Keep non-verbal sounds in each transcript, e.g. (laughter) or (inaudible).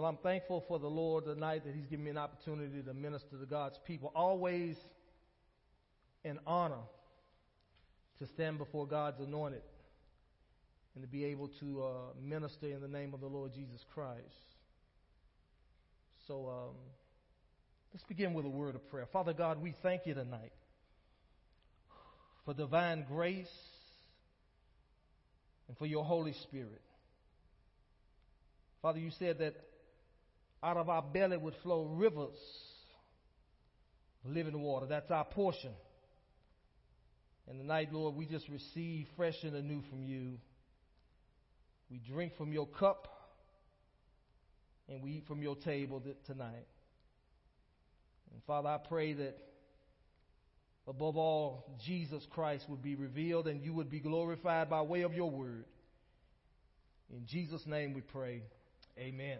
Well, I'm thankful for the Lord tonight that He's given me an opportunity to minister to God's people. Always an honor to stand before God's anointed and to be able to uh, minister in the name of the Lord Jesus Christ. So um, let's begin with a word of prayer. Father God, we thank you tonight for divine grace and for your Holy Spirit. Father, you said that out of our belly would flow rivers of living water. That's our portion. And tonight, Lord, we just receive fresh and anew from you. We drink from your cup and we eat from your table tonight. And Father, I pray that above all, Jesus Christ would be revealed and you would be glorified by way of your word. In Jesus' name we pray. Amen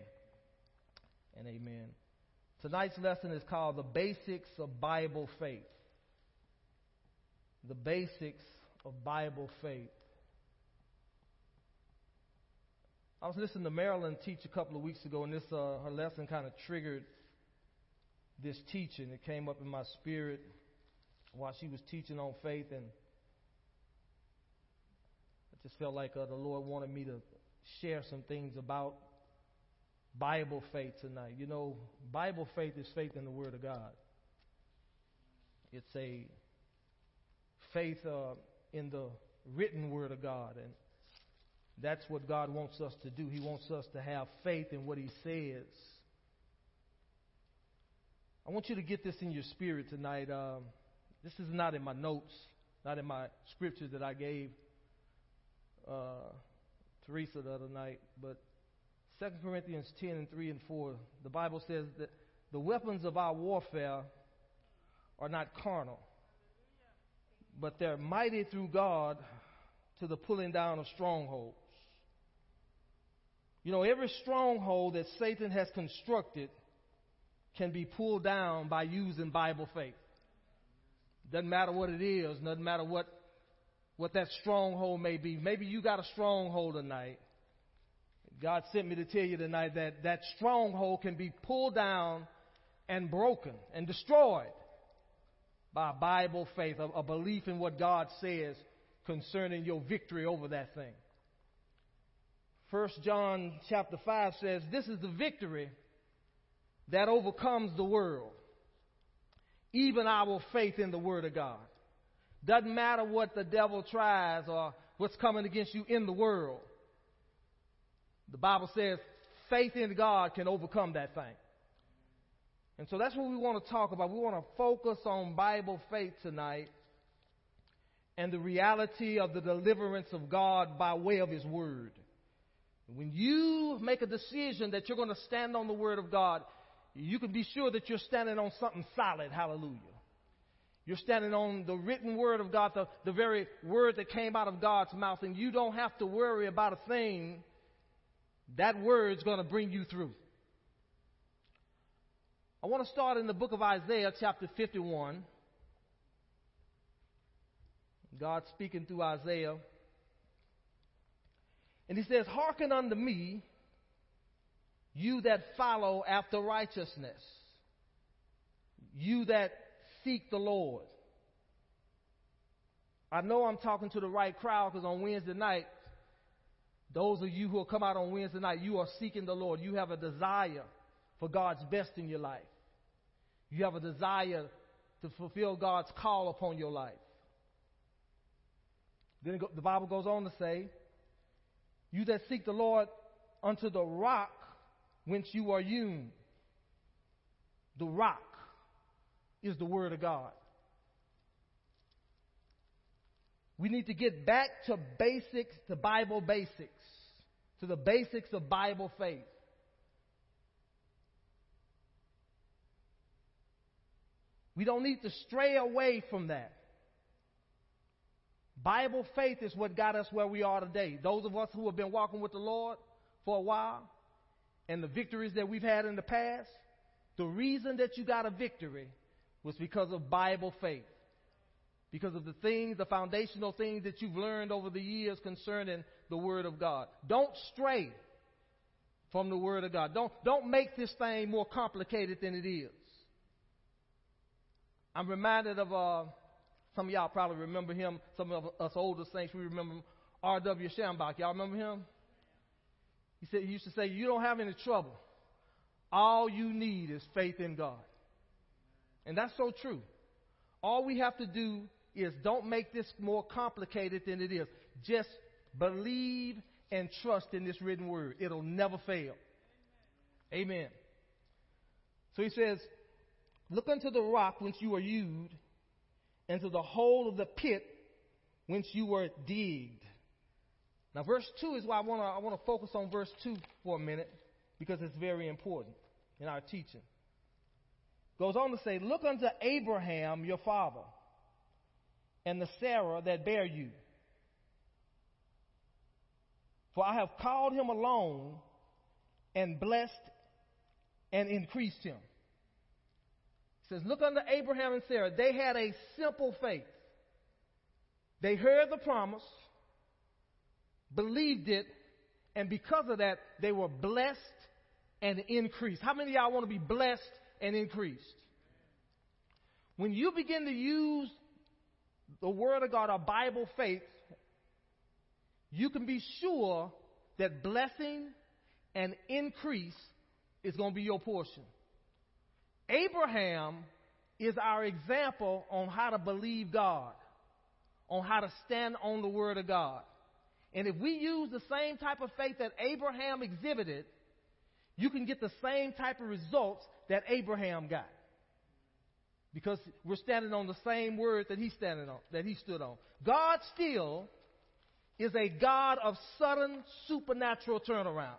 and amen. Tonight's lesson is called The Basics of Bible Faith. The Basics of Bible Faith. I was listening to Marilyn teach a couple of weeks ago, and this uh, her lesson kind of triggered this teaching. It came up in my spirit while she was teaching on faith, and I just felt like uh, the Lord wanted me to share some things about Bible faith tonight. You know, Bible faith is faith in the Word of God. It's a faith uh, in the written Word of God, and that's what God wants us to do. He wants us to have faith in what He says. I want you to get this in your spirit tonight. Um, this is not in my notes, not in my scriptures that I gave uh, Teresa the other night, but 2 Corinthians 10 and 3 and 4, the Bible says that the weapons of our warfare are not carnal, but they're mighty through God to the pulling down of strongholds. You know, every stronghold that Satan has constructed can be pulled down by using Bible faith. Doesn't matter what it is, doesn't matter what, what that stronghold may be. Maybe you got a stronghold tonight God sent me to tell you tonight that that stronghold can be pulled down and broken and destroyed by Bible faith, a, a belief in what God says concerning your victory over that thing. First John chapter 5 says, This is the victory that overcomes the world, even our faith in the Word of God. Doesn't matter what the devil tries or what's coming against you in the world. The Bible says faith in God can overcome that thing. And so that's what we want to talk about. We want to focus on Bible faith tonight and the reality of the deliverance of God by way of His Word. When you make a decision that you're going to stand on the Word of God, you can be sure that you're standing on something solid. Hallelujah. You're standing on the written Word of God, the, the very Word that came out of God's mouth, and you don't have to worry about a thing that word's going to bring you through. I want to start in the book of Isaiah, chapter 51. God speaking through Isaiah. And he says, Hearken unto me, you that follow after righteousness, you that seek the Lord. I know I'm talking to the right crowd because on Wednesday night, those of you who will come out on Wednesday night, you are seeking the Lord. You have a desire for God's best in your life. You have a desire to fulfill God's call upon your life. Then the Bible goes on to say, You that seek the Lord unto the rock whence you are hewn. The rock is the Word of God. We need to get back to basics, to Bible basics to the basics of Bible faith. We don't need to stray away from that. Bible faith is what got us where we are today. Those of us who have been walking with the Lord for a while and the victories that we've had in the past, the reason that you got a victory was because of Bible faith because of the things, the foundational things that you've learned over the years concerning the Word of God. Don't stray from the Word of God. Don't, don't make this thing more complicated than it is. I'm reminded of uh, some of y'all probably remember him. Some of us older saints we remember R.W. Schambach. Y'all remember him? He said he used to say, "You don't have any trouble. All you need is faith in God." And that's so true. All we have to do is don't make this more complicated than it is. Just believe and trust in this written word. It'll never fail. Amen. So he says, Look unto the rock whence you were hewed, and to the hole of the pit whence you were digged. Now, verse 2 is why I want to I wanna focus on verse 2 for a minute, because it's very important in our teaching. Goes on to say, Look unto Abraham your father, and the Sarah that bare you. For I have called him alone, and blessed and increased him He says, Look unto Abraham and Sarah. They had a simple faith. They heard the promise, believed it, and because of that, they were blessed and increased. How many of y'all want to be blessed and increased? When you begin to use the Word of God, or Bible faith, you can be sure that blessing and increase is going to be your portion. Abraham is our example on how to believe God, on how to stand on the Word of God. And if we use the same type of faith that Abraham exhibited, you can get the same type of results that Abraham got. Because we're standing on the same word that he standing on, that he stood on. God still is a God of sudden supernatural turnaround.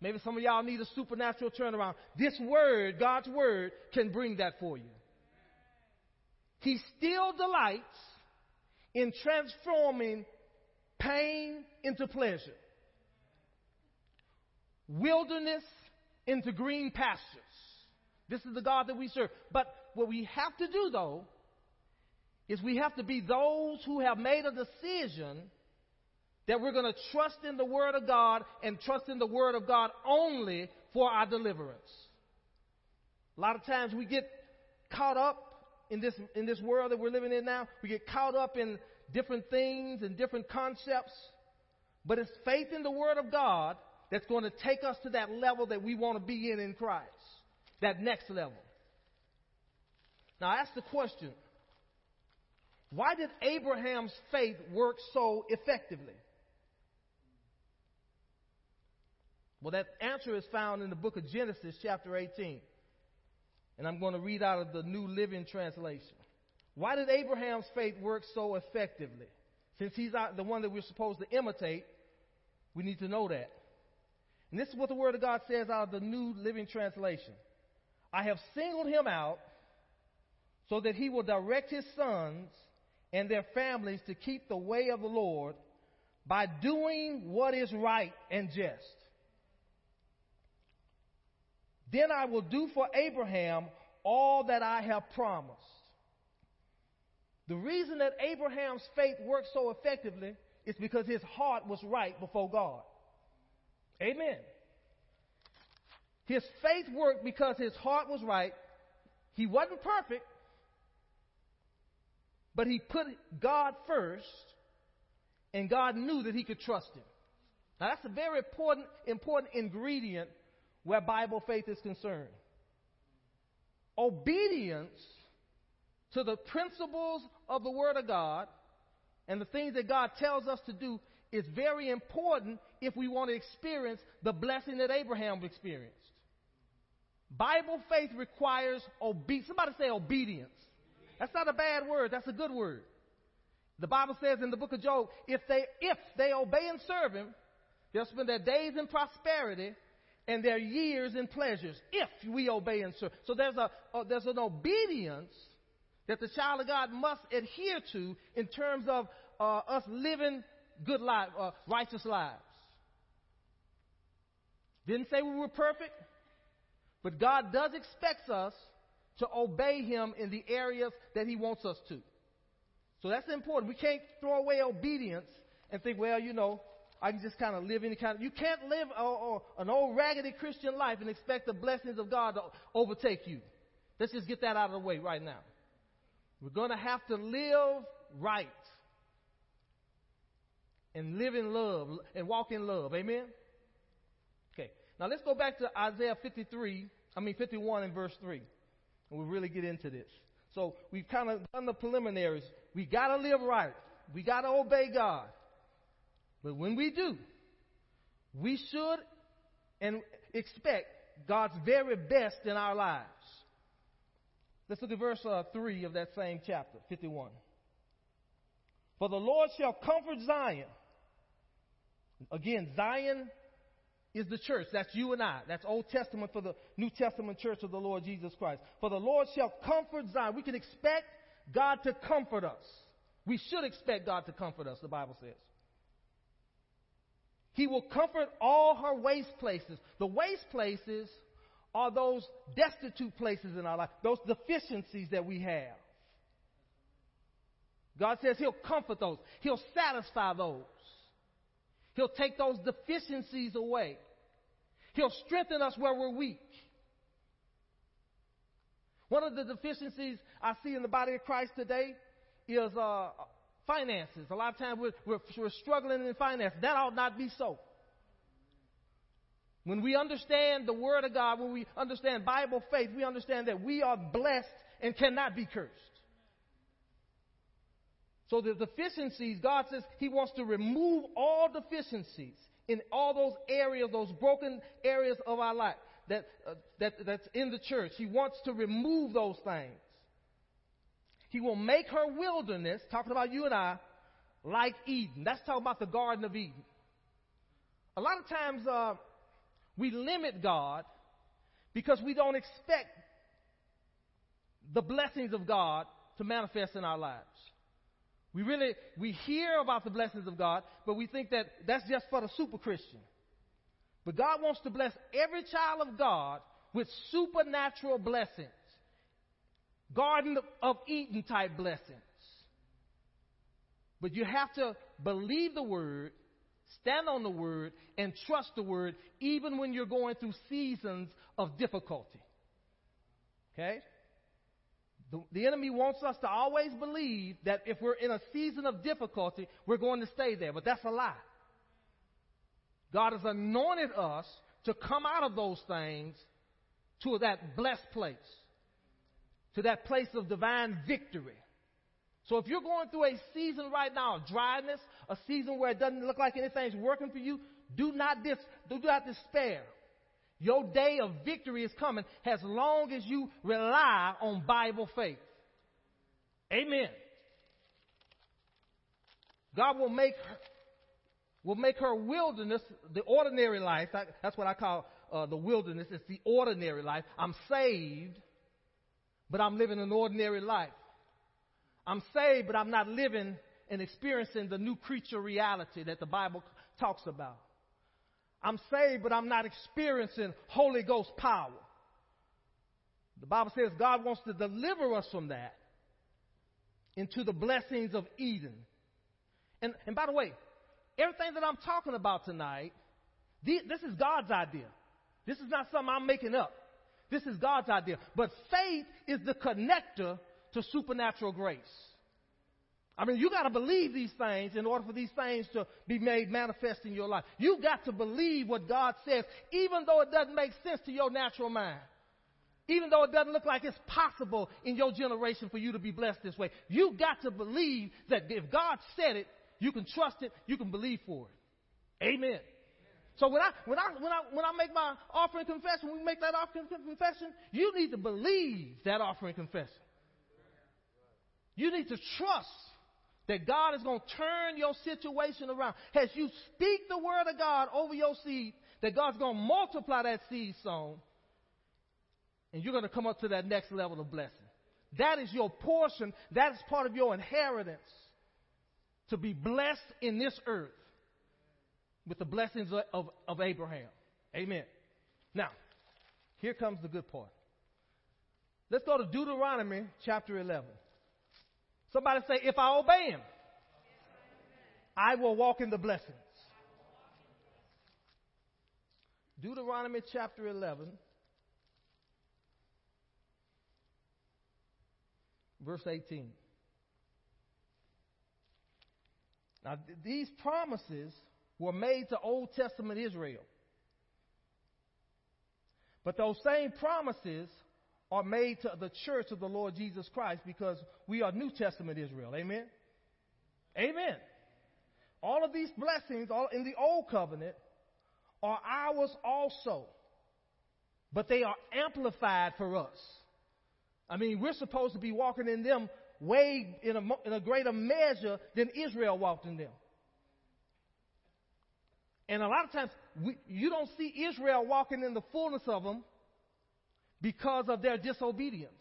Maybe some of y'all need a supernatural turnaround. This word, God's word, can bring that for you. He still delights in transforming pain into pleasure, wilderness into green pastures. This is the God that we serve. But what we have to do, though, is we have to be those who have made a decision that we're going to trust in the Word of God and trust in the Word of God only for our deliverance. A lot of times we get caught up in this, in this world that we're living in now. We get caught up in different things and different concepts. But it's faith in the Word of God that's going to take us to that level that we want to be in in Christ. That next level. Now, I ask the question why did Abraham's faith work so effectively? Well, that answer is found in the book of Genesis, chapter 18. And I'm going to read out of the New Living Translation. Why did Abraham's faith work so effectively? Since he's the one that we're supposed to imitate, we need to know that. And this is what the Word of God says out of the New Living Translation. I have singled him out so that he will direct his sons and their families to keep the way of the Lord by doing what is right and just. Then I will do for Abraham all that I have promised. The reason that Abraham's faith worked so effectively is because his heart was right before God. Amen. His faith worked because his heart was right. He wasn't perfect, but he put God first, and God knew that he could trust him. Now that's a very important, important ingredient where Bible faith is concerned. Obedience to the principles of the Word of God and the things that God tells us to do is very important if we want to experience the blessing that Abraham experienced. Bible faith requires obedience. Somebody say obedience. That's not a bad word, that's a good word. The Bible says in the book of Job, if they if they obey and serve him, they'll spend their days in prosperity and their years in pleasures if we obey and serve. So there's a, there's an obedience that the child of God must adhere to in terms of uh, us living good life, uh, righteous lives. Didn't say we were perfect, but God does expect us to obey Him in the areas that He wants us to. So that's important. We can't throw away obedience and think, well, you know, I can just kind of live any kind of. You can't live a, a, an old raggedy Christian life and expect the blessings of God to overtake you. Let's just get that out of the way right now. We're going to have to live right and live in love and walk in love. Amen? Okay. Now let's go back to Isaiah 53, I mean 51 and verse 3. And we'll really get into this. So we've kind of done the preliminaries. We got to live right. We got to obey God. But when we do, we should and expect God's very best in our lives. Let's look at verse uh, 3 of that same chapter, 51. For the Lord shall comfort Zion. Again, Zion is the church. That's you and I. That's Old Testament for the New Testament church of the Lord Jesus Christ. For the Lord shall comfort Zion. We can expect God to comfort us. We should expect God to comfort us, the Bible says. He will comfort all her waste places. The waste places are those destitute places in our life, those deficiencies that we have. God says He'll comfort those, He'll satisfy those, He'll take those deficiencies away, He'll strengthen us where we're weak. One of the deficiencies I see in the body of Christ today is uh, finances. A lot of times we're, we're, we're struggling in finance. That ought not be so. When we understand the Word of God, when we understand Bible faith, we understand that we are blessed and cannot be cursed. So the deficiencies, God says He wants to remove all deficiencies in all those areas, those broken areas of our life that, uh, that, that's in the church. He wants to remove those things. He will make her wilderness, talking about you and I, like Eden. That's talking about the Garden of Eden. A lot of times uh, we limit God because we don't expect the blessings of God to manifest in our lives. We really, we hear about the blessings of God, but we think that that's just for the super Christian. But God wants to bless every child of God with supernatural blessings. Garden of Eden type blessings. But you have to believe the word, stand on the word, and trust the word, even when you're going through seasons of difficulty. Okay? The, the, enemy wants us to always believe that if we're in a season of difficulty, we're going to stay there. But that's a lie. God has anointed us to come out of those things to that blessed place, to that place of divine victory. So if you're going through a season right now of dryness, a season where it doesn't look like anything's working for you, do not, dis, do not despair. Your day of victory is coming as long as you rely on Bible faith. Amen. God will make her, will make her wilderness the ordinary life. That's what I call uh, the wilderness. It's the ordinary life. I'm saved, but I'm living an ordinary life. I'm saved, but I'm not living and experiencing the new creature reality that the Bible talks about. I'm saved, but I'm not experiencing Holy Ghost power. The Bible says God wants to deliver us from that into the blessings of Eden. And, and by the way, everything that I'm talking about tonight, this is God's idea. This is not something I'm making up. This is God's idea. But faith is the connector to supernatural grace. I mean, you got to believe these things in order for these things to be made manifest in your life. You got to believe what God says, even though it doesn't make sense to your natural mind. Even though it doesn't look like it's possible in your generation for you to be blessed this way. You got to believe that if God said it, you can trust it, you can believe for it. Amen. So when I when I when I when I make my offering confession, when we make that offering confession, you need to believe that offering confession. You need to trust that God is going to turn your situation around. As you speak the word of God over your seed, that God's going to multiply that seed sown, and you're going to come up to that next level of blessing. That is your portion. That is part of your inheritance to be blessed in this earth with the blessings of, of, of Abraham. Amen. Now, here comes the good part. Let's go to Deuteronomy chapter 11. Somebody say, if I obey him, I will walk in the blessings. Deuteronomy chapter 11, verse 18. Now, th- these promises were made to Old Testament Israel. But those same promises are made to the church of the Lord Jesus Christ because we are New Testament Israel. Amen? Amen. All of these blessings all in the Old Covenant are ours also, but they are amplified for us. I mean, we're supposed to be walking in them way in a, in a greater measure than Israel walked in them. And a lot of times, we, you don't see Israel walking in the fullness of them because of their disobedience.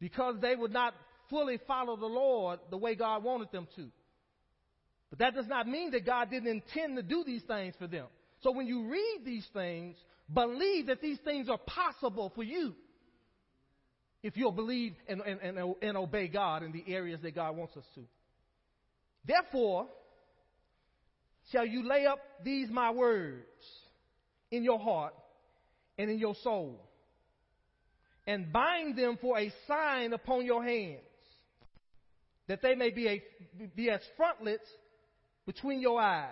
Because they would not fully follow the Lord the way God wanted them to. But that does not mean that God didn't intend to do these things for them. So when you read these things, believe that these things are possible for you. If you'll believe and, and, and, and obey God in the areas that God wants us to. Therefore, shall you lay up these my words in your heart and in your soul, and bind them for a sign upon your hands, that they may be, a, be as frontlets between your eyes.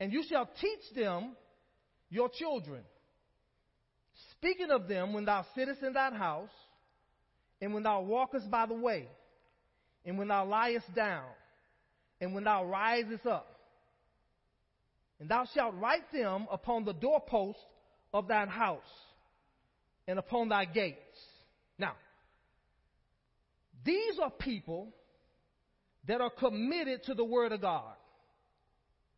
And you shall teach them your children, speaking of them when thou sittest in thine house, and when thou walkest by the way, and when thou liest down, and when thou risest up. And thou shalt write them upon the doorpost of thine house, and upon thy gates. Now, these are people that are committed to the Word of God.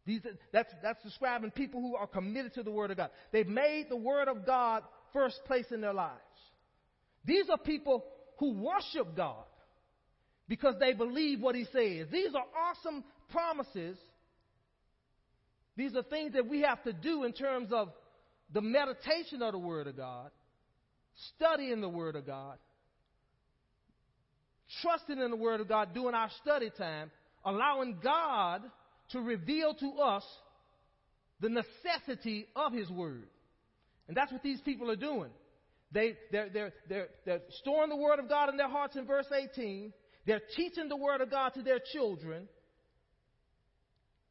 These, that's, that's describing people who are committed to the Word of God. They've made the Word of God first place in their lives. These are people who worship God because they believe what He says. These are awesome promises. These are things that we have to do in terms of the meditation of the Word of God, studying the Word of God, trusting in the Word of God during our study time, allowing God to reveal to us the necessity of His Word. And that's what these people are doing. They, they're, they're, they're, they're storing the Word of God in their hearts in verse 18. They're teaching the Word of God to their children.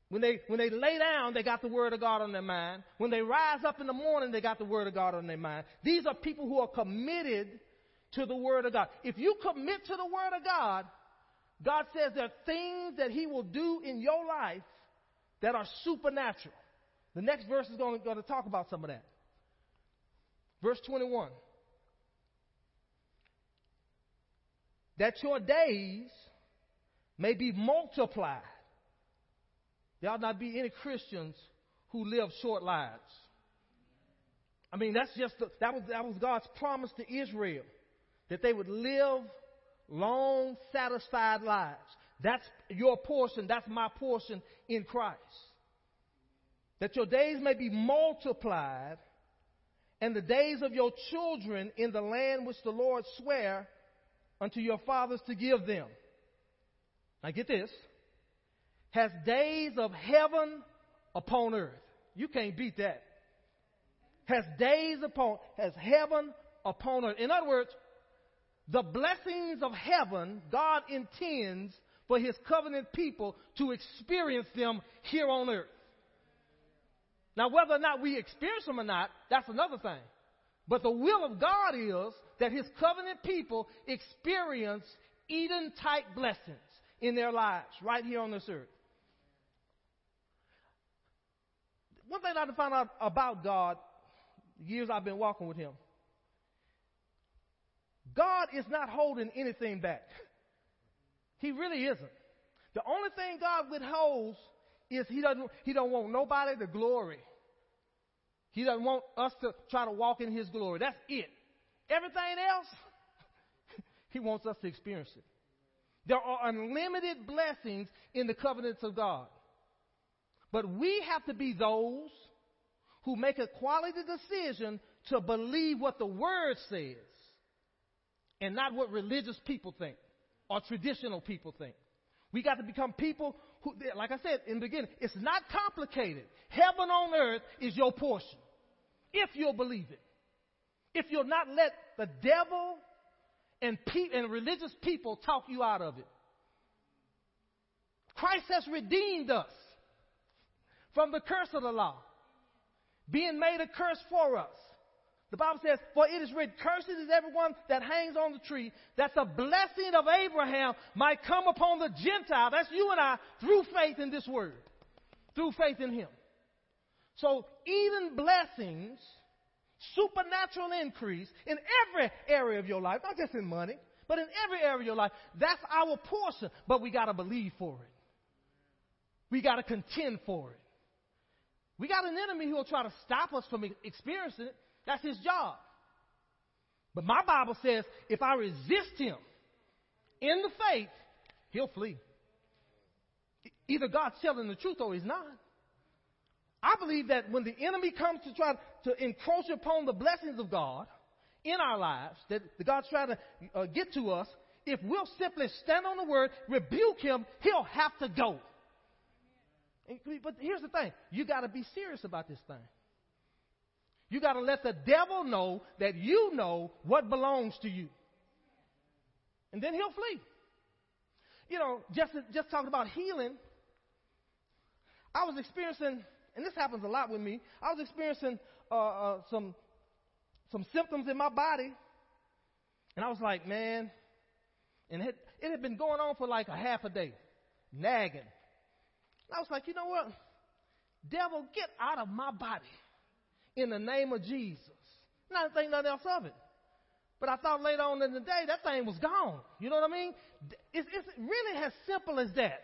When they, when they lay down, they got the Word of God on their mind. When they rise up in the morning, they got the Word of God on their mind. These are people who are committed to the Word of God. If you commit to the Word of God, God says there are things that He will do in your life that are supernatural. The next verse is going to, going to talk about some of that. Verse 21. That your days may be multiplied. There ought not be any Christians who live short lives. I mean, that's just the, that was that was God's promise to Israel that they would live long, satisfied lives. That's your portion. That's my portion in Christ. That your days may be multiplied and the days of your children in the land which the Lord sware unto your fathers to give them. Now get this. Has days of heaven upon earth. You can't beat that. Has days upon, has heaven upon earth. In other words, the blessings of heaven, God intends for His covenant people to experience them here on earth. Now, whether or not we experience them or not, that's another thing. But the will of God is that His covenant people experience Eden type blessings in their lives right here on this earth. One thing I found out about God, years I've been walking with Him, God is not holding anything back. He really isn't. The only thing God withholds is He doesn't He don't want nobody to glory. He doesn't want us to try to walk in His glory. That's it. Everything else, (laughs) He wants us to experience it. There are unlimited blessings in the covenants of God. But we have to be those who make a quality decision to believe what the Word says and not what religious people think or traditional people think. We got to become people who, like I said in the beginning, it's not complicated. Heaven on earth is your portion. If you'll believe it. If you'll not let the devil and, pe- and religious people talk you out of it. Christ has redeemed us from the curse of the law, being made a curse for us. The Bible says, For it is written, Cursed is everyone that hangs on the tree, that the blessing of Abraham might come upon the Gentile. That's you and I, through faith in this word, through faith in him. So even blessings, supernatural increase in every area of your life, not just in money, but in every area of your life, that's our portion. But we got to believe for it. We got to contend for it. We got an enemy who will try to stop us from experiencing it. That's his job. But my Bible says if I resist him in the faith, he'll flee. Either God's telling the truth or he's not. I believe that when the enemy comes to try to encroach upon the blessings of God in our lives, that God's trying to uh, get to us, if we'll simply stand on the word, rebuke him, he'll have to go. But here's the thing you got to be serious about this thing. You got to let the devil know that you know what belongs to you. And then he'll flee. You know, just, just talking about healing, I was experiencing, and this happens a lot with me, I was experiencing uh, uh, some, some symptoms in my body. And I was like, man, and it, it had been going on for like a half a day, nagging. I was like, you know what? Devil, get out of my body in the name of Jesus. And I didn't think nothing else of it. But I thought later on in the day, that thing was gone. You know what I mean? It's, it's really as simple as that.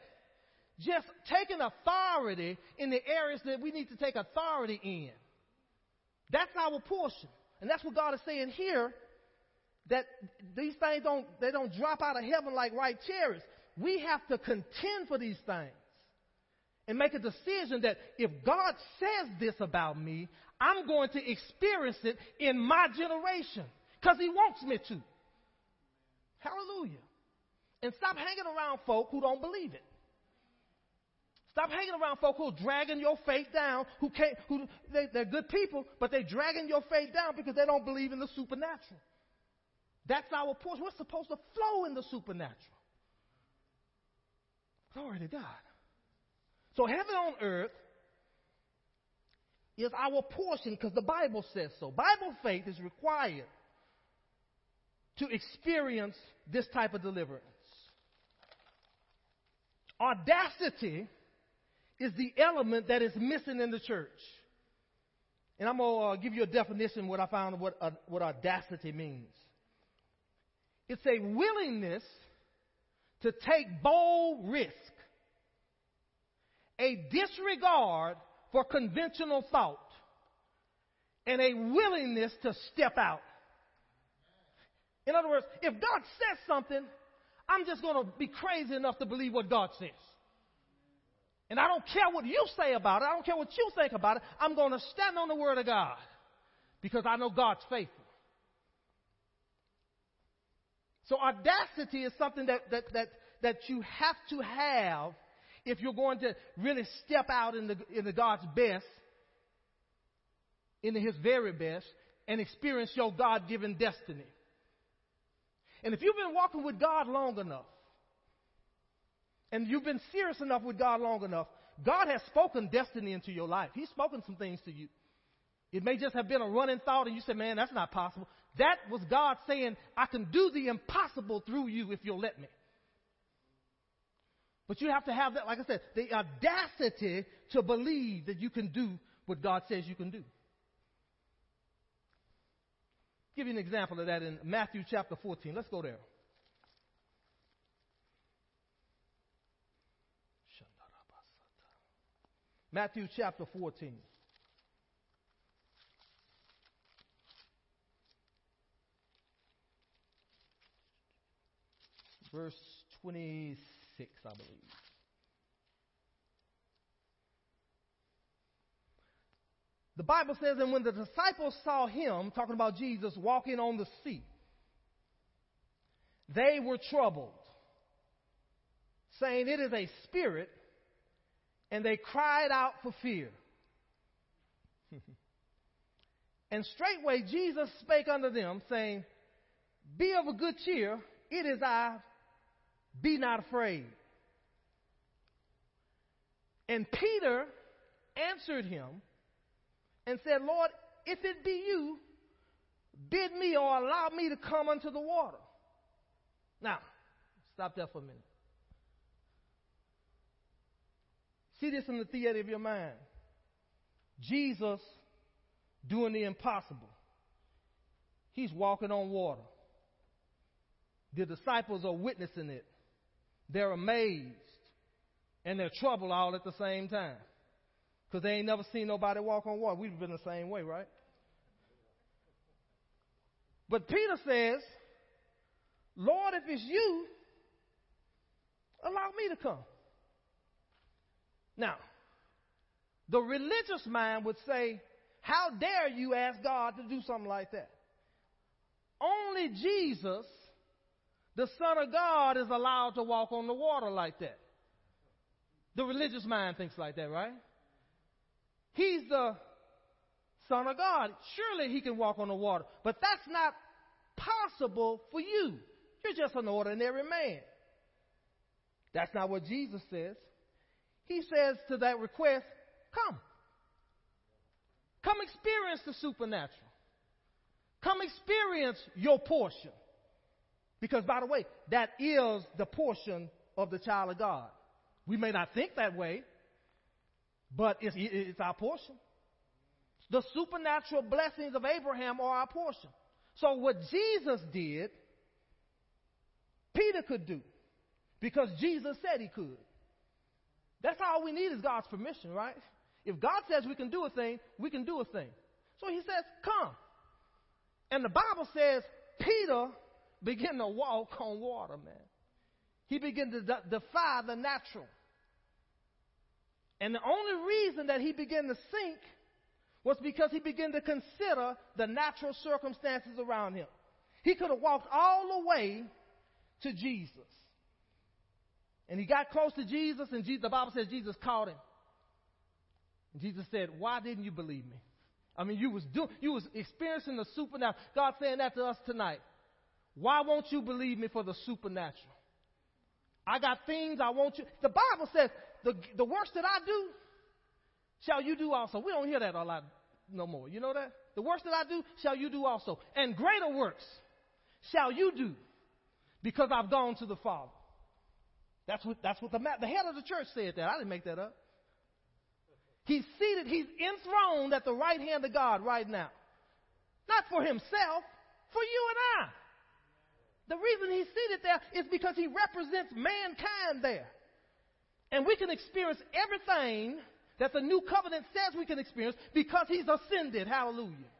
Just taking authority in the areas that we need to take authority in. That's our portion. And that's what God is saying here, that these things don't, they don't drop out of heaven like ripe cherries. We have to contend for these things and make a decision that if God says this about me, I'm going to experience it in my generation because He wants me to. Hallelujah. And stop hanging around folk who don't believe it. Stop hanging around folk who are dragging your faith down, who can't, who, they, they're good people, but they're dragging your faith down because they don't believe in the supernatural. That's our portion. We're supposed to flow in the supernatural. Glory to God. So heaven on earth is our portion because the Bible says so. Bible faith is required to experience this type of deliverance. Audacity is the element that is missing in the church. And I'm going to uh, give you a definition what I found what, uh, what audacity means. It's a willingness to take bold risk, a disregard for conventional thought and a willingness to step out. In other words, if God says something, I'm just going to be crazy enough to believe what God says. And I don't care what you say about it. I don't care what you think about it. I'm going to stand on the Word of God because I know God's faithful. So audacity is something that, that, that, that you have to have if you're going to really step out in the, in the God's best, in His very best, and experience your God given destiny. And if you've been walking with God long enough, and you've been serious enough with God long enough, God has spoken destiny into your life. He's spoken some things to you. It may just have been a running thought, and you said, Man, that's not possible. That was God saying, I can do the impossible through you if you'll let me. But you have to have that, like I said, the audacity to believe that you can do what God says you can do. I'll give you an example of that in Matthew chapter 14. Let's go there. Matthew chapter 14. Verse 26. 6, I believe. The Bible says, and when the disciples saw him, talking about Jesus, walking on the sea, they were troubled, saying, It is a spirit, and they cried out for fear. (laughs) and straightway Jesus spake unto them, saying, Be of a good cheer, it is I, be not afraid. And Peter answered him and said, Lord, if it be you, bid me or allow me to come unto the water. Now, stop there for a minute. See this in the theater of your mind. Jesus doing the impossible. He's walking on water. The disciples are witnessing it. They're amazed and they're troubled all at the same time. Because they ain't never seen nobody walk on water. We've been the same way, right? But Peter says, Lord, if it's you, allow me to come. Now, the religious mind would say, How dare you ask God to do something like that? Only Jesus, the Son of God, is allowed to walk on the water like that. The religious mind thinks like that, right? He's the Son of God. Surely he can walk on the water. But that's not possible for you. You're just an ordinary man. That's not what Jesus says. He says to that request, Come. Come experience the supernatural. Come experience your portion. Because, by the way, that is the portion of the child of God. We may not think that way, but it's, it's our portion. The supernatural blessings of Abraham are our portion. So, what Jesus did, Peter could do because Jesus said he could. That's all we need is God's permission, right? If God says we can do a thing, we can do a thing. So he says, Come. And the Bible says Peter began to walk on water, man. He began to de- defy the natural. And the only reason that he began to sink was because he began to consider the natural circumstances around him. He could have walked all the way to Jesus. And he got close to Jesus, and Jesus, the Bible says Jesus called him. And Jesus said, Why didn't you believe me? I mean, you was doing, you was experiencing the supernatural. God saying that to us tonight. Why won't you believe me for the supernatural? I got things I want you. The Bible says the, the works that I do, shall you do also. We don't hear that a lot no more. You know that? The works that I do, shall you do also. And greater works shall you do because I've gone to the Father. That's what, that's what the, the head of the church said that. I didn't make that up. He's seated, he's enthroned at the right hand of God right now. Not for himself, for you and I. The reason he's seated there is because he represents mankind there. And we can experience everything that the new covenant says we can experience because he's ascended. Hallelujah.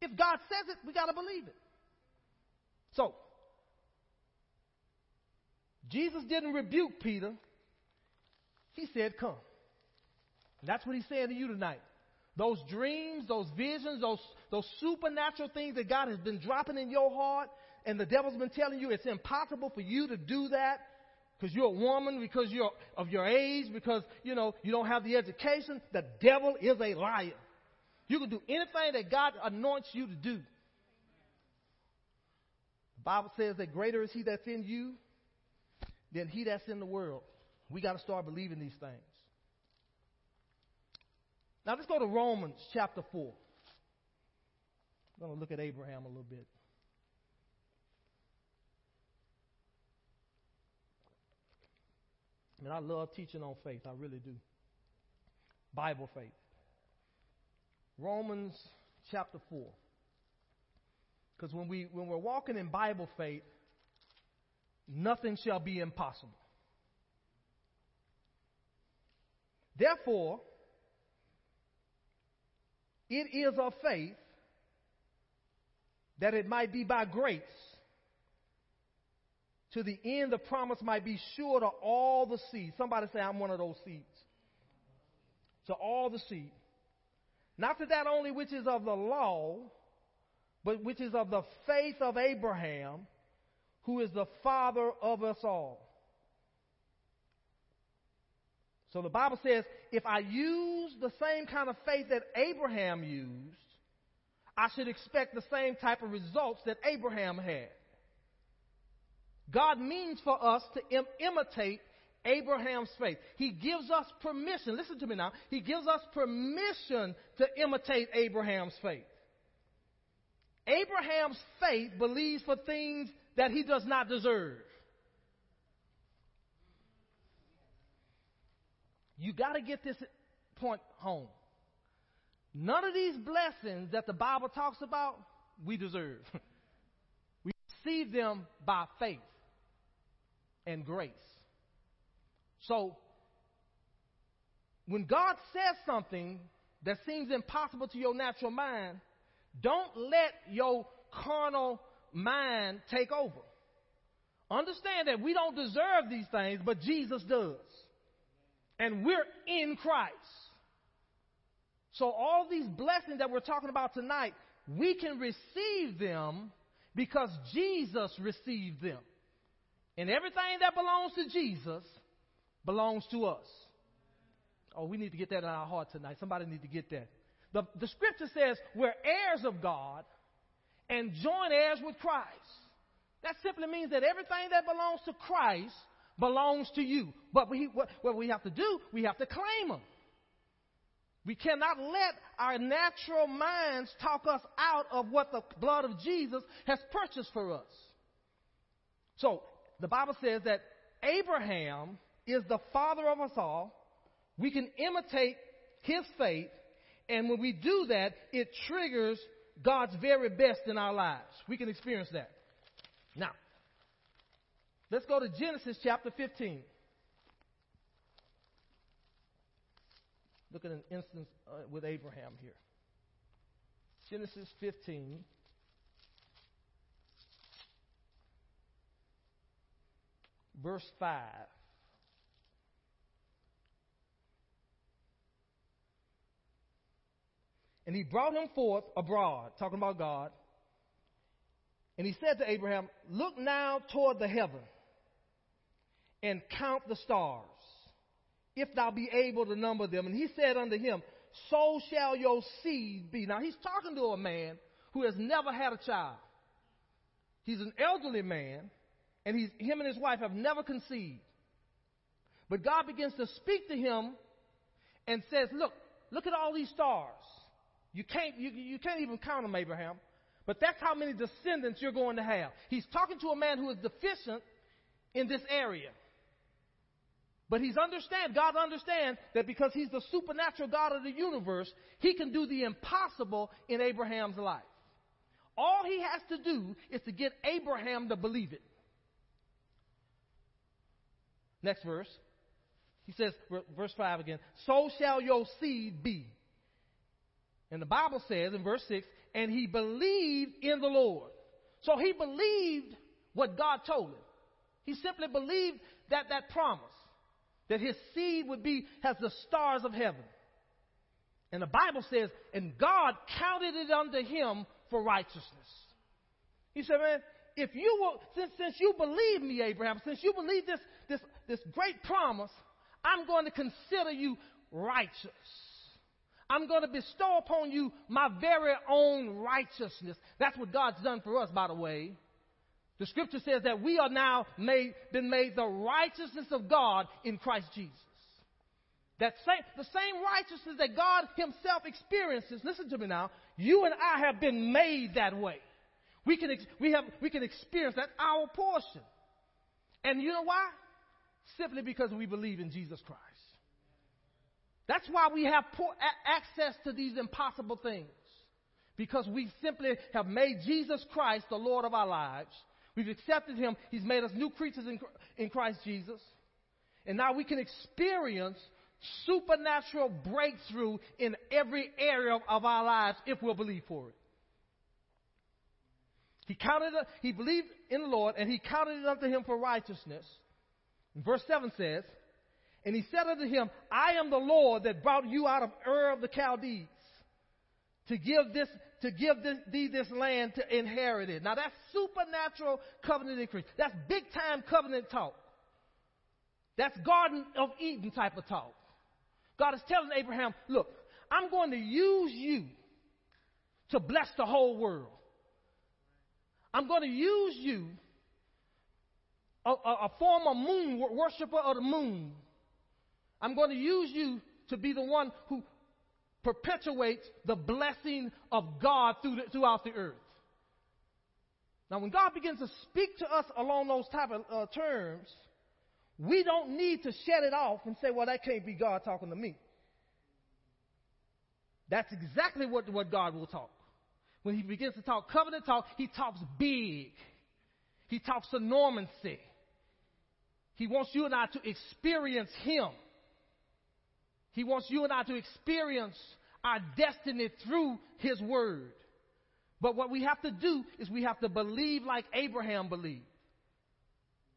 If God says it, we got to believe it. So, Jesus didn't rebuke Peter. He said, Come. And that's what he's saying to you tonight. Those dreams, those visions, those, those supernatural things that God has been dropping in your heart, and the devil's been telling you it's impossible for you to do that because you're a woman, because you're of your age, because, you know, you don't have the education. The devil is a liar. You can do anything that God anoints you to do. The Bible says that greater is he that's in you than he that's in the world. We got to start believing these things. Now let's go to Romans chapter 4. I'm going to look at Abraham a little bit. And I love teaching on faith. I really do. Bible faith. Romans chapter 4. Because when, we, when we're walking in Bible faith, nothing shall be impossible. Therefore, it is of faith that it might be by grace to the end the promise might be sure to all the seed. Somebody say, I'm one of those seeds. To all the seed. Not to that only which is of the law, but which is of the faith of Abraham, who is the father of us all. So the Bible says, if I use the same kind of faith that Abraham used, I should expect the same type of results that Abraham had. God means for us to Im- imitate Abraham's faith. He gives us permission. Listen to me now. He gives us permission to imitate Abraham's faith. Abraham's faith believes for things that he does not deserve. You got to get this point home. None of these blessings that the Bible talks about, we deserve. (laughs) we receive them by faith and grace. So, when God says something that seems impossible to your natural mind, don't let your carnal mind take over. Understand that we don't deserve these things, but Jesus does. And we're in Christ. So, all these blessings that we're talking about tonight, we can receive them because Jesus received them. And everything that belongs to Jesus belongs to us. Oh, we need to get that in our heart tonight. Somebody need to get that. The, the scripture says we're heirs of God and joint heirs with Christ. That simply means that everything that belongs to Christ belongs to you. But we, what, what we have to do, we have to claim them. We cannot let our natural minds talk us out of what the blood of Jesus has purchased for us. So, the Bible says that Abraham is the father of us all. We can imitate his faith, and when we do that, it triggers God's very best in our lives. We can experience that. Now, let's go to Genesis chapter 15. Look at an instance uh, with Abraham here. Genesis 15. Verse 5. And he brought him forth abroad, talking about God. And he said to Abraham, Look now toward the heaven and count the stars, if thou be able to number them. And he said unto him, So shall your seed be. Now he's talking to a man who has never had a child. He's an elderly man, and he's, him and his wife have never conceived. But God begins to speak to him and says, Look, look at all these stars. You can't, you, you can't even count them, Abraham. But that's how many descendants you're going to have. He's talking to a man who is deficient in this area. But he's understand, God understands that because he's the supernatural God of the universe, he can do the impossible in Abraham's life. All he has to do is to get Abraham to believe it. Next verse. He says, verse 5 again, so shall your seed be. And the Bible says in verse 6, and he believed in the Lord. So he believed what God told him. He simply believed that that promise, that his seed would be as the stars of heaven. And the Bible says, and God counted it unto him for righteousness. He said, man, if you will, since, since you believe me, Abraham, since you believe this, this, this great promise, I'm going to consider you righteous. I'm going to bestow upon you my very own righteousness. That's what God's done for us, by the way. The scripture says that we are now made, been made the righteousness of God in Christ Jesus. That same, the same righteousness that God Himself experiences, listen to me now, you and I have been made that way. We can, we have, we can experience that our portion. And you know why? Simply because we believe in Jesus Christ. That's why we have poor access to these impossible things. Because we simply have made Jesus Christ the Lord of our lives. We've accepted Him. He's made us new creatures in, in Christ Jesus. And now we can experience supernatural breakthrough in every area of our lives if we'll believe for it. He counted, he believed in the Lord and he counted it unto him for righteousness. Verse 7 says, and he said unto him, I am the Lord that brought you out of Ur of the Chaldees to give this, to give this, thee this land to inherit it. Now that's supernatural covenant increase. That's big time covenant talk. That's Garden of Eden type of talk. God is telling Abraham, look, I'm going to use you to bless the whole world. I'm going to use you, a, a, a former moon worshiper of the moon. I'm going to use you to be the one who perpetuates the blessing of God through the, throughout the earth. Now, when God begins to speak to us along those type of uh, terms, we don't need to shut it off and say, well, that can't be God talking to me. That's exactly what, what God will talk. When he begins to talk covenant talk, he talks big. He talks enormity. He wants you and I to experience him. He wants you and I to experience our destiny through his word. But what we have to do is we have to believe like Abraham believed.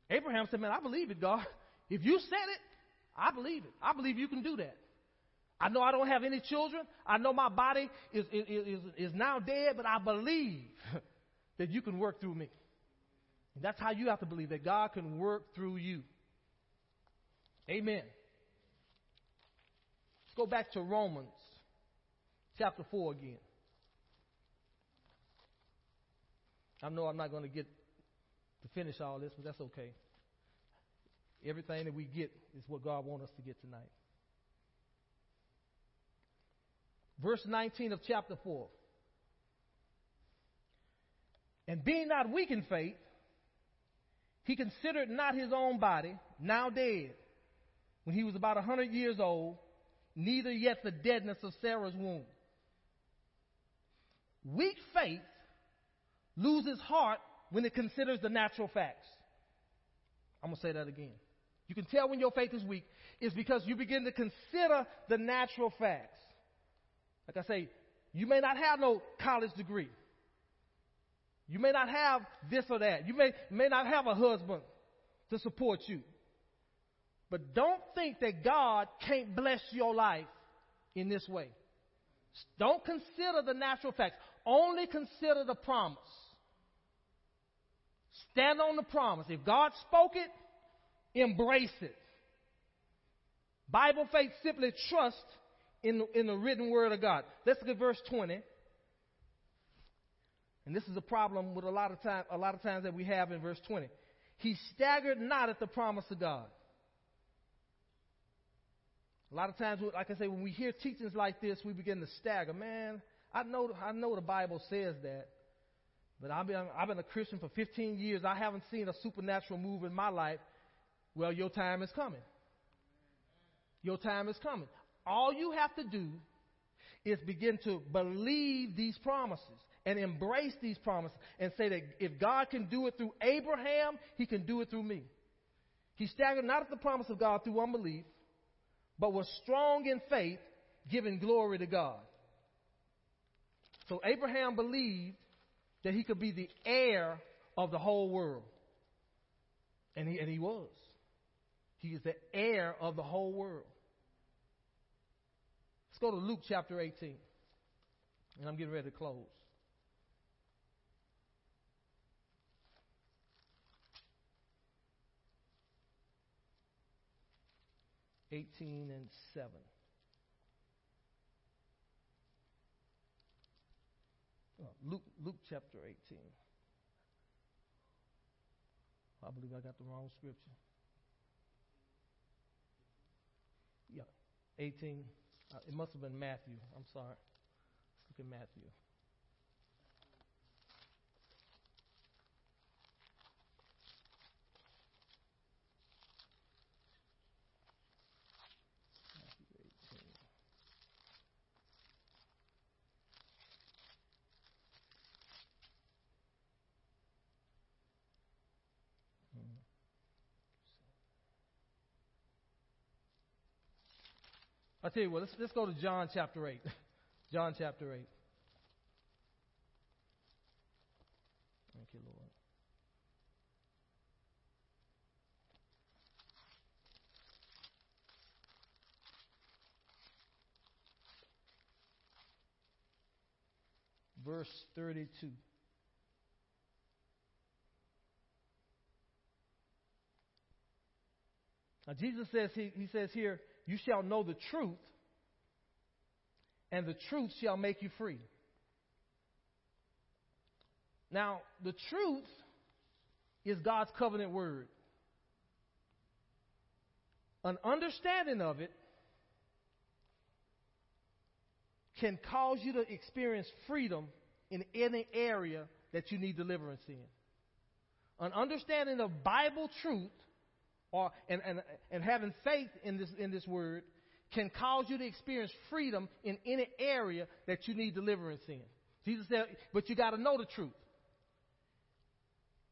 Abraham said, Man, I believe it, God. If you said it, I believe it. I believe you can do that. I know I don't have any children. I know my body is, is, is, now dead, but I believe (laughs) that you can work through me. And that's how you have to believe that God can work through you. Amen. Let's go back to Romans chapter 4 again. I know I'm not going to get to finish all this, but that's okay. Everything that we get is what God wants us to get tonight. Verse 19 of chapter 4. And being not weak in faith, he considered not his own body, now dead, when he was about a hundred years old, neither yet the deadness of Sarah's womb. Weak faith loses heart when it considers the natural facts. I'm going to say that again. You can tell when your faith is weak is because you begin to consider the natural facts. Like I say, you may not have no college degree. You may not have this or that. You may, may not have a husband to support you. But don't think that God can't bless your life in this way. Don't consider the natural facts. Only consider the promise. Stand on the promise. If God spoke it, embrace it. Bible faith simply trust in the, in the written word of God. Let's look at verse 20. And this is a problem with a lot of time, a lot of times that we have in verse 20. He staggered not at the promise of God. A lot of times, like I say, when we hear teachings like this, we begin to stagger. Man, I know, I know the Bible says that, but I've been, I've been a Christian for 15 years. I haven't seen a supernatural move in my life. Well, your time is coming. Your time is coming. All you have to do is begin to believe these promises and embrace these promises and say that if God can do it through Abraham, he can do it through me. He staggered not at the promise of God through unbelief, but was strong in faith, giving glory to God. So Abraham believed that he could be the heir of the whole world. And he, and he was. He is the heir of the whole world. Let's go to Luke chapter 18. And I'm getting ready to close. Eighteen and seven. Oh, Luke, Luke chapter 18. I believe I got the wrong scripture. Yeah, 18. Uh, it must have been Matthew. I'm sorry. Let's look at Matthew. I'll tell you what, let's, let's go to John chapter 8. (laughs) John chapter 8. Thank you, Lord. Verse 32. Now, Jesus says, he, he says here, you shall know the truth, and the truth shall make you free. Now, the truth is God's covenant word. An understanding of it can cause you to experience freedom in any area that you need deliverance in. An understanding of Bible truth or, and, and, and having faith in this, in this word can cause you to experience freedom in any area that you need deliverance in. Jesus said, but you got to know the truth.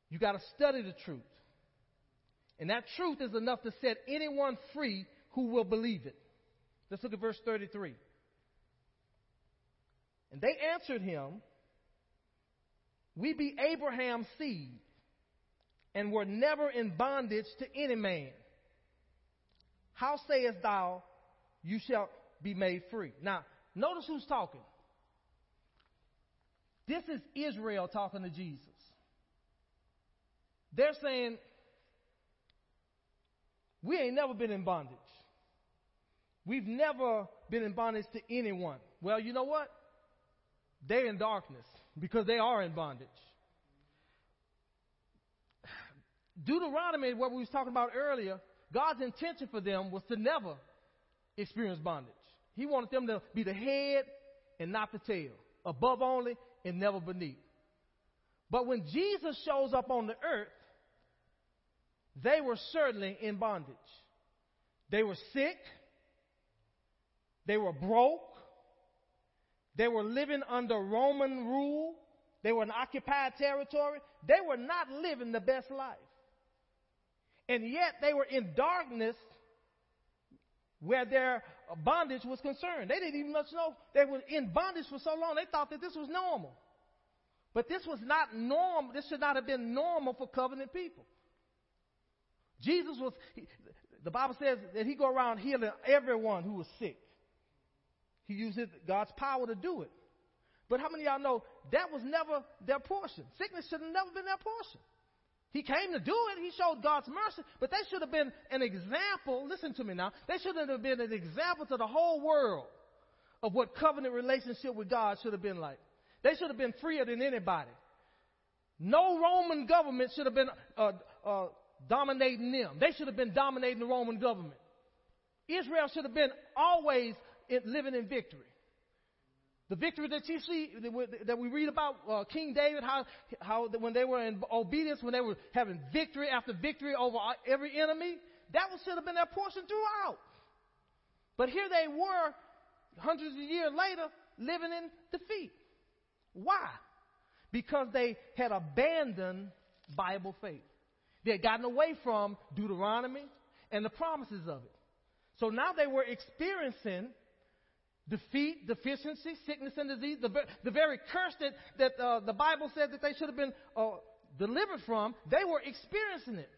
You got to study the truth. And that truth is enough to set anyone free who will believe it. Let's look at verse 33. And they answered him, We be Abraham's seed, and were never in bondage to any man. How sayest thou, You shall be made free? Now, notice who's talking. This is Israel talking to Jesus. They're saying, We ain't never been in bondage. We've never been in bondage to anyone. Well, you know what? They're in darkness because they are in bondage. Deuteronomy, what we was talking about earlier, God's intention for them was to never experience bondage. He wanted them to be the head and not the tail, above only and never beneath. But when Jesus shows up on the earth, they were certainly in bondage. They were sick. They were broke. They were living under Roman rule. They were in occupied territory. They were not living the best life. And yet they were in darkness where their bondage was concerned. They didn't even much know they were in bondage for so long. They thought that this was normal. But this was not normal. This should not have been normal for covenant people. Jesus was, the Bible says that he go around healing everyone who was sick. He used God's power to do it. But how many of y'all know that was never their portion? Sickness should have never been their portion. He came to do it. He showed God's mercy, but they should have been an example. Listen to me now. They should have been an example to the whole world of what covenant relationship with God should have been like. They should have been freer than anybody. No Roman government should have been uh, uh, dominating them. They should have been dominating the Roman government. Israel should have been always living in victory. The victory that you see, that we read about uh, King David, how, how when they were in obedience, when they were having victory after victory over every enemy, that should have been their portion throughout. But here they were, hundreds of years later, living in defeat. Why? Because they had abandoned Bible faith. They had gotten away from Deuteronomy and the promises of it. So now they were experiencing defeat, deficiency, sickness, and disease, the, the very curse that, that uh, the Bible said that they should have been uh, delivered from, they were experiencing it.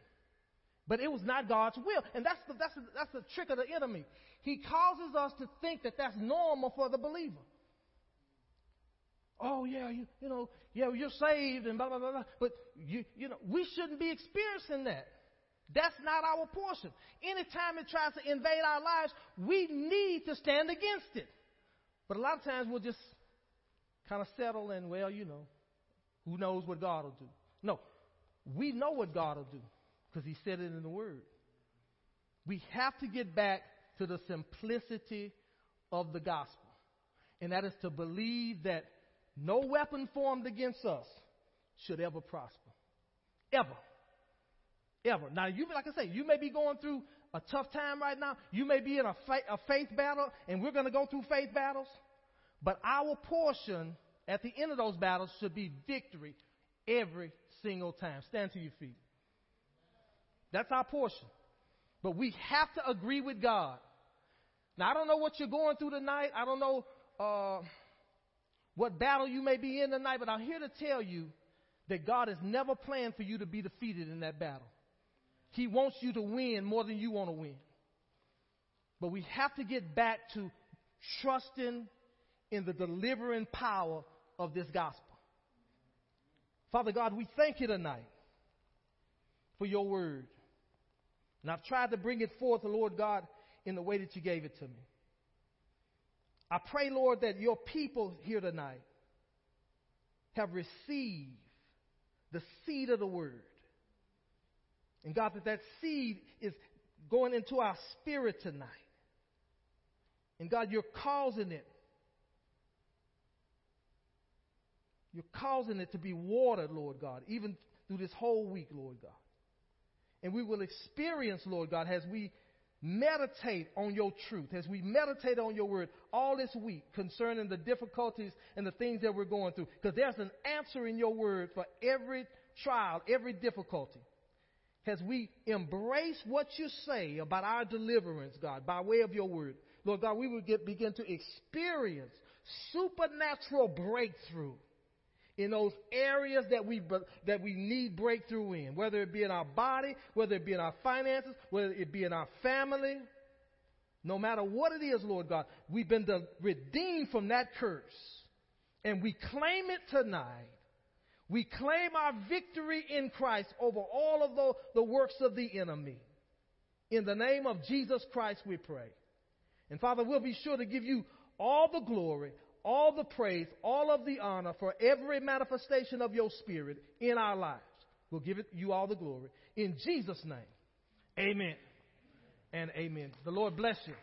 But it was not God's will. And that's the, that's, the, that's the trick of the enemy. He causes us to think that that's normal for the believer. Oh, yeah, you, you know, yeah, you're saved and blah, blah, blah, blah. But, you, you know, we shouldn't be experiencing that. That's not our portion. Anytime it tries to invade our lives, we need to stand against it. But a lot of times we'll just kind of settle and, well, you know, who knows what God will do. No, we know what God will do because He said it in the Word. We have to get back to the simplicity of the gospel, and that is to believe that no weapon formed against us should ever prosper. Ever. Ever. Now, you, like I say, you may be going through a tough time right now. You may be in a, a faith battle, and we're going to go through faith battles. But our portion at the end of those battles should be victory every single time. Stand to your feet. That's our portion. But we have to agree with God. Now, I don't know what you're going through tonight. I don't know uh, what battle you may be in tonight, but I'm here to tell you that God has never planned for you to be defeated in that battle. He wants you to win more than you want to win. But we have to get back to trusting in the delivering power of this gospel. Father God, we thank you tonight for your word. And I've tried to bring it forth, Lord God, in the way that you gave it to me. I pray, Lord, that your people here tonight have received the seed of the word. And God, that that seed is going into our spirit tonight. And God, you're causing it. You're causing it to be watered, Lord God, even through this whole week, Lord God. And we will experience, Lord God, as we meditate on your truth, as we meditate on your word all this week concerning the difficulties and the things that we're going through. Because there's an answer in your word for every trial, every difficulty. As we embrace what you say about our deliverance, God, by way of your word, Lord God, we will get, begin to experience supernatural breakthrough in those areas that we, that we need breakthrough in, whether it be in our body, whether it be in our finances, whether it be in our family. No matter what it is, Lord God, we've been redeemed from that curse. And we claim it tonight. We claim our victory in Christ over all of the, the works of the enemy. In the name of Jesus Christ, we pray. And Father, we'll be sure to give you all the glory, all the praise, all of the honor for every manifestation of your spirit in our lives. We'll give it you all the glory. In Jesus' name, amen and amen. The Lord bless you.